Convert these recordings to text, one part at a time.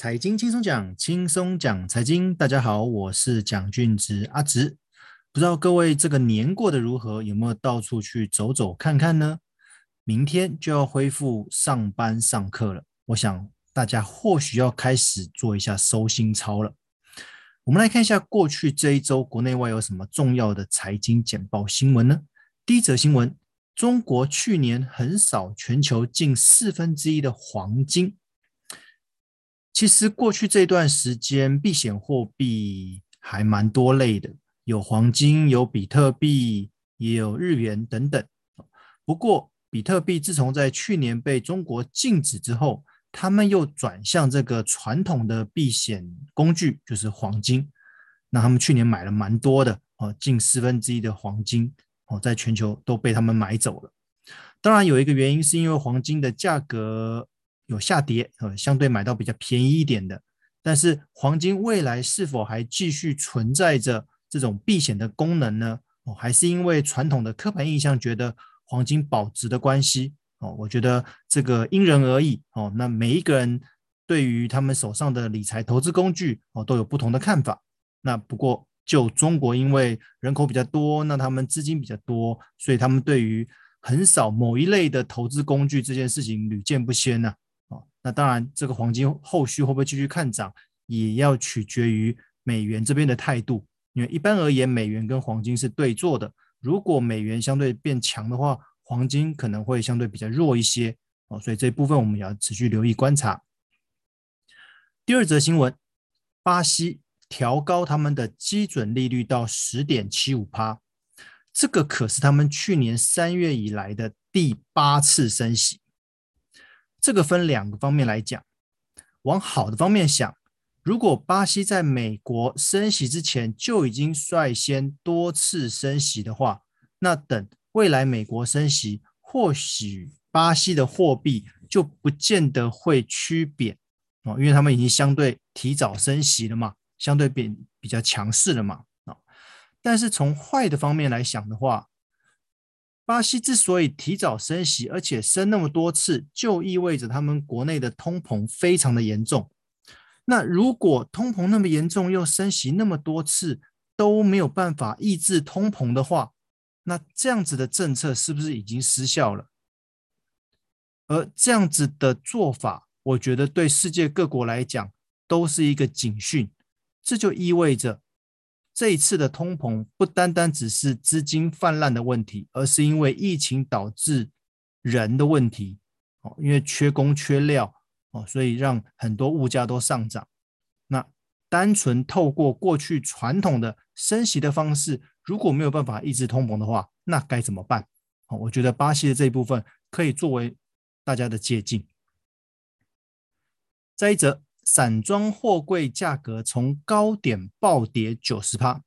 财经轻松讲，轻松讲财经。大家好，我是蒋俊植阿植。不知道各位这个年过得如何？有没有到处去走走看看呢？明天就要恢复上班上课了，我想大家或许要开始做一下收心操了。我们来看一下过去这一周国内外有什么重要的财经简报新闻呢？第一则新闻：中国去年横扫全球近四分之一的黄金。其实过去这段时间，避险货币还蛮多类的，有黄金，有比特币，也有日元等等。不过，比特币自从在去年被中国禁止之后，他们又转向这个传统的避险工具，就是黄金。那他们去年买了蛮多的，哦，近四分之一的黄金，哦，在全球都被他们买走了。当然，有一个原因是因为黄金的价格。有下跌，呃，相对买到比较便宜一点的，但是黄金未来是否还继续存在着这种避险的功能呢？哦，还是因为传统的刻板印象觉得黄金保值的关系？哦，我觉得这个因人而异。哦，那每一个人对于他们手上的理财投资工具，哦，都有不同的看法。那不过就中国，因为人口比较多，那他们资金比较多，所以他们对于很少某一类的投资工具这件事情屡见不鲜呐。那当然，这个黄金后续会不会继续看涨，也要取决于美元这边的态度。因为一般而言，美元跟黄金是对坐的。如果美元相对变强的话，黄金可能会相对比较弱一些哦。所以这部分我们也要持续留意观察。第二则新闻，巴西调高他们的基准利率到十点七五趴，这个可是他们去年三月以来的第八次升息。这个分两个方面来讲，往好的方面想，如果巴西在美国升息之前就已经率先多次升息的话，那等未来美国升息，或许巴西的货币就不见得会趋贬哦，因为他们已经相对提早升息了嘛，相对比比较强势了嘛啊。但是从坏的方面来想的话，巴西之所以提早升息，而且升那么多次，就意味着他们国内的通膨非常的严重。那如果通膨那么严重，又升息那么多次都没有办法抑制通膨的话，那这样子的政策是不是已经失效了？而这样子的做法，我觉得对世界各国来讲都是一个警讯。这就意味着。这一次的通膨不单单只是资金泛滥的问题，而是因为疫情导致人的问题哦，因为缺工缺料哦，所以让很多物价都上涨。那单纯透过过去传统的升息的方式，如果没有办法抑制通膨的话，那该怎么办？哦，我觉得巴西的这一部分可以作为大家的借鉴。再一则。散装货柜价格从高点暴跌九十趴，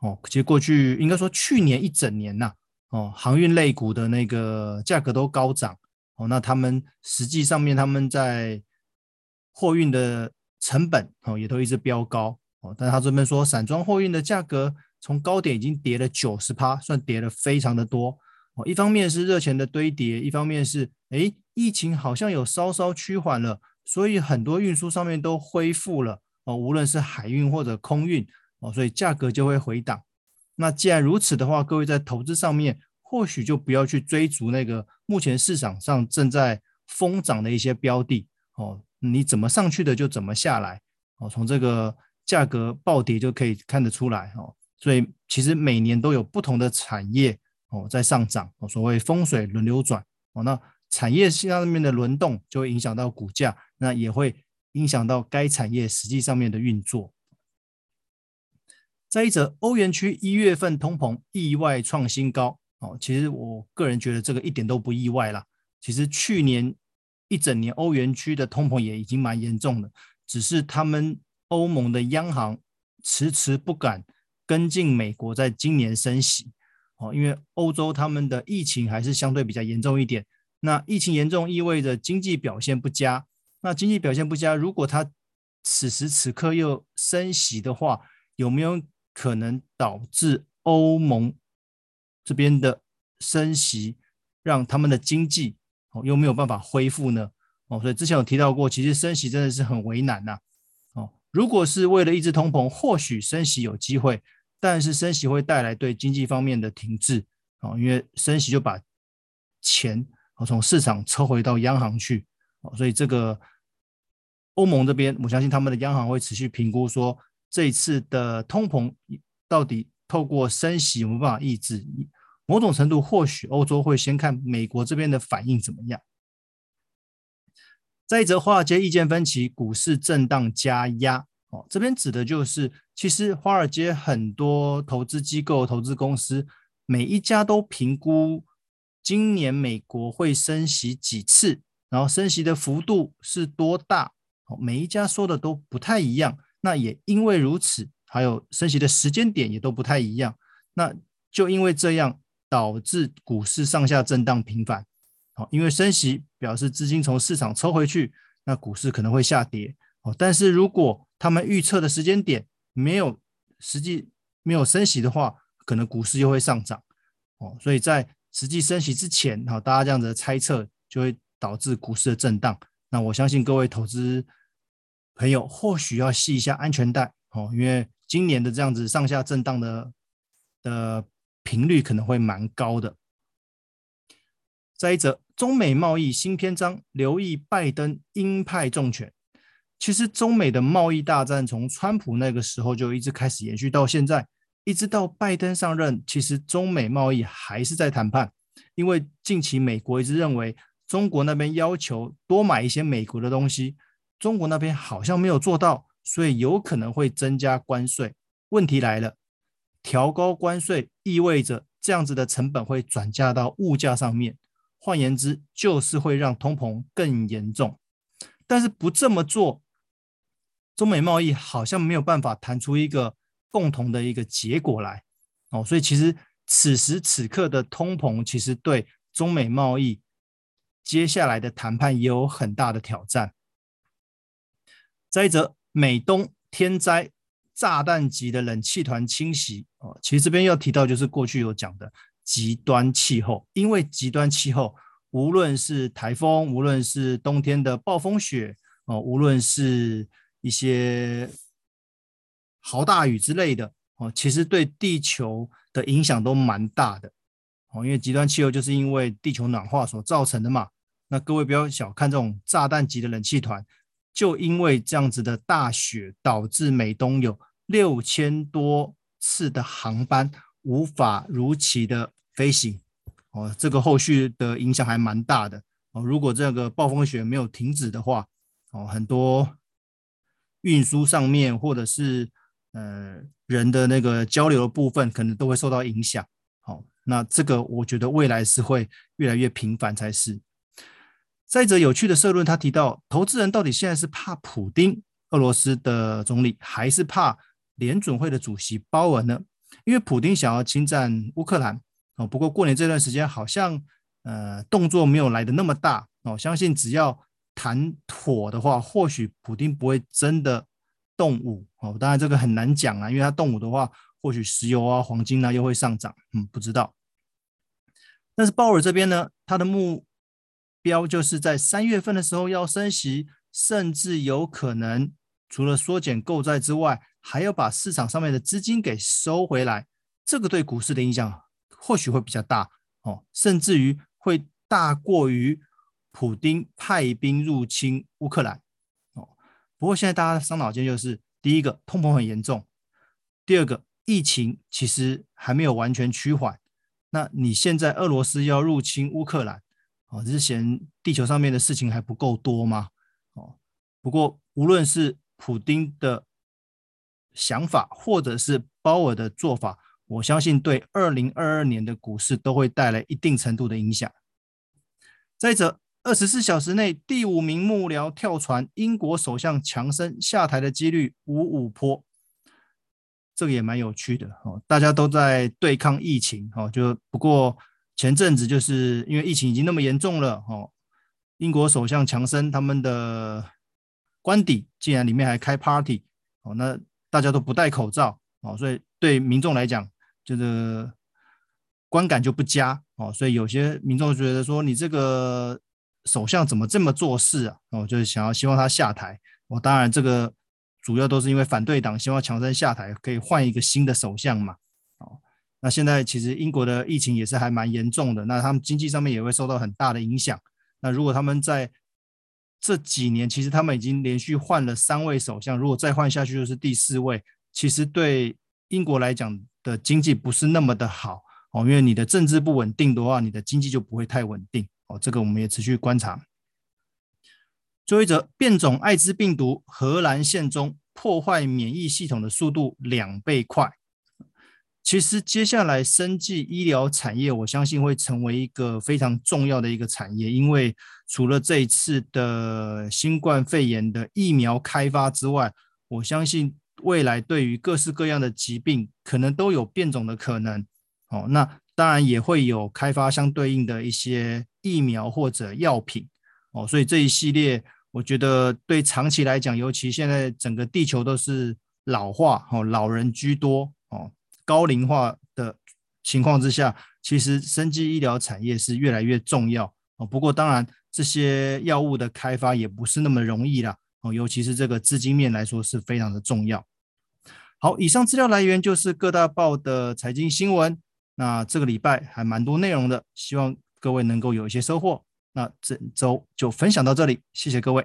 哦，其实过去应该说去年一整年呐，哦，航运类股的那个价格都高涨，哦，那他们实际上面他们在货运的成本哦也都一直飙高，哦，但他这边说散装货运的价格从高点已经跌了九十趴，算跌了非常的多，哦，一方面是热钱的堆叠，一方面是诶疫情好像有稍稍趋缓了。所以很多运输上面都恢复了哦，无论是海运或者空运哦，所以价格就会回档。那既然如此的话，各位在投资上面或许就不要去追逐那个目前市场上正在疯涨的一些标的哦，你怎么上去的就怎么下来哦，从这个价格暴跌就可以看得出来哦。所以其实每年都有不同的产业哦在上涨哦，所谓风水轮流转哦，那。产业上面的轮动就会影响到股价，那也会影响到该产业实际上面的运作。再一则，欧元区一月份通膨意外创新高哦，其实我个人觉得这个一点都不意外啦。其实去年一整年欧元区的通膨也已经蛮严重的，只是他们欧盟的央行迟迟不敢跟进美国在今年升息哦，因为欧洲他们的疫情还是相对比较严重一点。那疫情严重意味着经济表现不佳。那经济表现不佳，如果它此时此刻又升息的话，有没有可能导致欧盟这边的升息让他们的经济哦又没有办法恢复呢？哦，所以之前有提到过，其实升息真的是很为难呐。哦，如果是为了抑制通膨，或许升息有机会，但是升息会带来对经济方面的停滞。哦，因为升息就把钱哦从市场抽回到央行去。哦，所以这个欧盟这边，我相信他们的央行会持续评估，说这一次的通膨到底透过升息有没有办法抑制。某种程度，或许欧洲会先看美国这边的反应怎么样。再一则，华尔街意见分歧，股市震荡加压。哦，这边指的就是，其实华尔街很多投资机构、投资公司，每一家都评估今年美国会升息几次，然后升息的幅度是多大。每一家说的都不太一样。那也因为如此，还有升息的时间点也都不太一样。那就因为这样，导致股市上下震荡频繁。好，因为升息表示资金从市场抽回去，那股市可能会下跌。哦，但是如果他们预测的时间点没有实际没有升息的话，可能股市又会上涨。哦，所以在实际升息之前，哈，大家这样子的猜测就会导致股市的震荡。那我相信各位投资朋友或许要系一下安全带。哦，因为今年的这样子上下震荡的的频率可能会蛮高的。再一则，中美贸易新篇章，留意拜登鹰派重拳。其实，中美的贸易大战从川普那个时候就一直开始延续到现在，一直到拜登上任，其实中美贸易还是在谈判。因为近期美国一直认为中国那边要求多买一些美国的东西，中国那边好像没有做到，所以有可能会增加关税。问题来了，调高关税意味着这样子的成本会转嫁到物价上面。换言之，就是会让通膨更严重。但是不这么做，中美贸易好像没有办法谈出一个共同的一个结果来。哦，所以其实此时此刻的通膨，其实对中美贸易接下来的谈判也有很大的挑战。再者，美东天灾，炸弹级的冷气团侵袭。哦，其实这边要提到，就是过去有讲的。极端气候，因为极端气候，无论是台风，无论是冬天的暴风雪，哦，无论是一些豪大雨之类的，哦，其实对地球的影响都蛮大的，哦，因为极端气候就是因为地球暖化所造成的嘛。那各位不要小看这种炸弹级的冷气团，就因为这样子的大雪，导致美东有六千多次的航班。无法如期的飞行，哦，这个后续的影响还蛮大的哦。如果这个暴风雪没有停止的话，哦，很多运输上面或者是呃人的那个交流的部分，可能都会受到影响。好，那这个我觉得未来是会越来越频繁才是。再者，有趣的社论，他提到，投资人到底现在是怕普丁，俄罗斯的总理，还是怕联准会的主席鲍尔呢？因为普丁想要侵占乌克兰哦，不过过年这段时间好像呃动作没有来的那么大哦。相信只要谈妥的话，或许普丁不会真的动武哦。当然这个很难讲啊，因为它动武的话，或许石油啊、黄金啊又会上涨，嗯，不知道。但是鲍尔这边呢，他的目标就是在三月份的时候要升息，甚至有可能除了缩减购债之外。还要把市场上面的资金给收回来，这个对股市的影响或许会比较大哦，甚至于会大过于普丁派兵入侵乌克兰。不过现在大家伤脑筋就是，第一个通膨很严重，第二个疫情其实还没有完全趋缓。那你现在俄罗斯要入侵乌克兰哦，这是嫌地球上面的事情还不够多吗？哦，不过无论是普丁的。想法或者是鲍尔的做法，我相信对二零二二年的股市都会带来一定程度的影响。再者，二十四小时内第五名幕僚跳船，英国首相强生下台的几率五五坡，这个也蛮有趣的哦。大家都在对抗疫情哦，就不过前阵子就是因为疫情已经那么严重了哦，英国首相强生他们的官邸竟然里面还开 party 哦，那。大家都不戴口罩哦，所以对民众来讲，这个观感就不佳哦。所以有些民众觉得说，你这个首相怎么这么做事啊？哦，就是想要希望他下台。我、哦、当然这个主要都是因为反对党希望强生下台，可以换一个新的首相嘛。哦，那现在其实英国的疫情也是还蛮严重的，那他们经济上面也会受到很大的影响。那如果他们在这几年，其实他们已经连续换了三位首相，如果再换下去就是第四位，其实对英国来讲的经济不是那么的好哦，因为你的政治不稳定的话，你的经济就不会太稳定。哦，这个我们也持续观察。最后一则，变种艾滋病毒荷兰现中，破坏免疫系统的速度两倍快。其实接下来生技医疗产业，我相信会成为一个非常重要的一个产业，因为除了这一次的新冠肺炎的疫苗开发之外，我相信未来对于各式各样的疾病，可能都有变种的可能。哦，那当然也会有开发相对应的一些疫苗或者药品。哦，所以这一系列，我觉得对长期来讲，尤其现在整个地球都是老化，哦，老人居多，哦，高龄化的情况之下，其实生技医疗产业是越来越重要。哦，不过当然这些药物的开发也不是那么容易啦，哦，尤其是这个资金面来说是非常的重要。好，以上资料来源就是各大报的财经新闻。那这个礼拜还蛮多内容的，希望各位能够有一些收获。那这周就分享到这里，谢谢各位。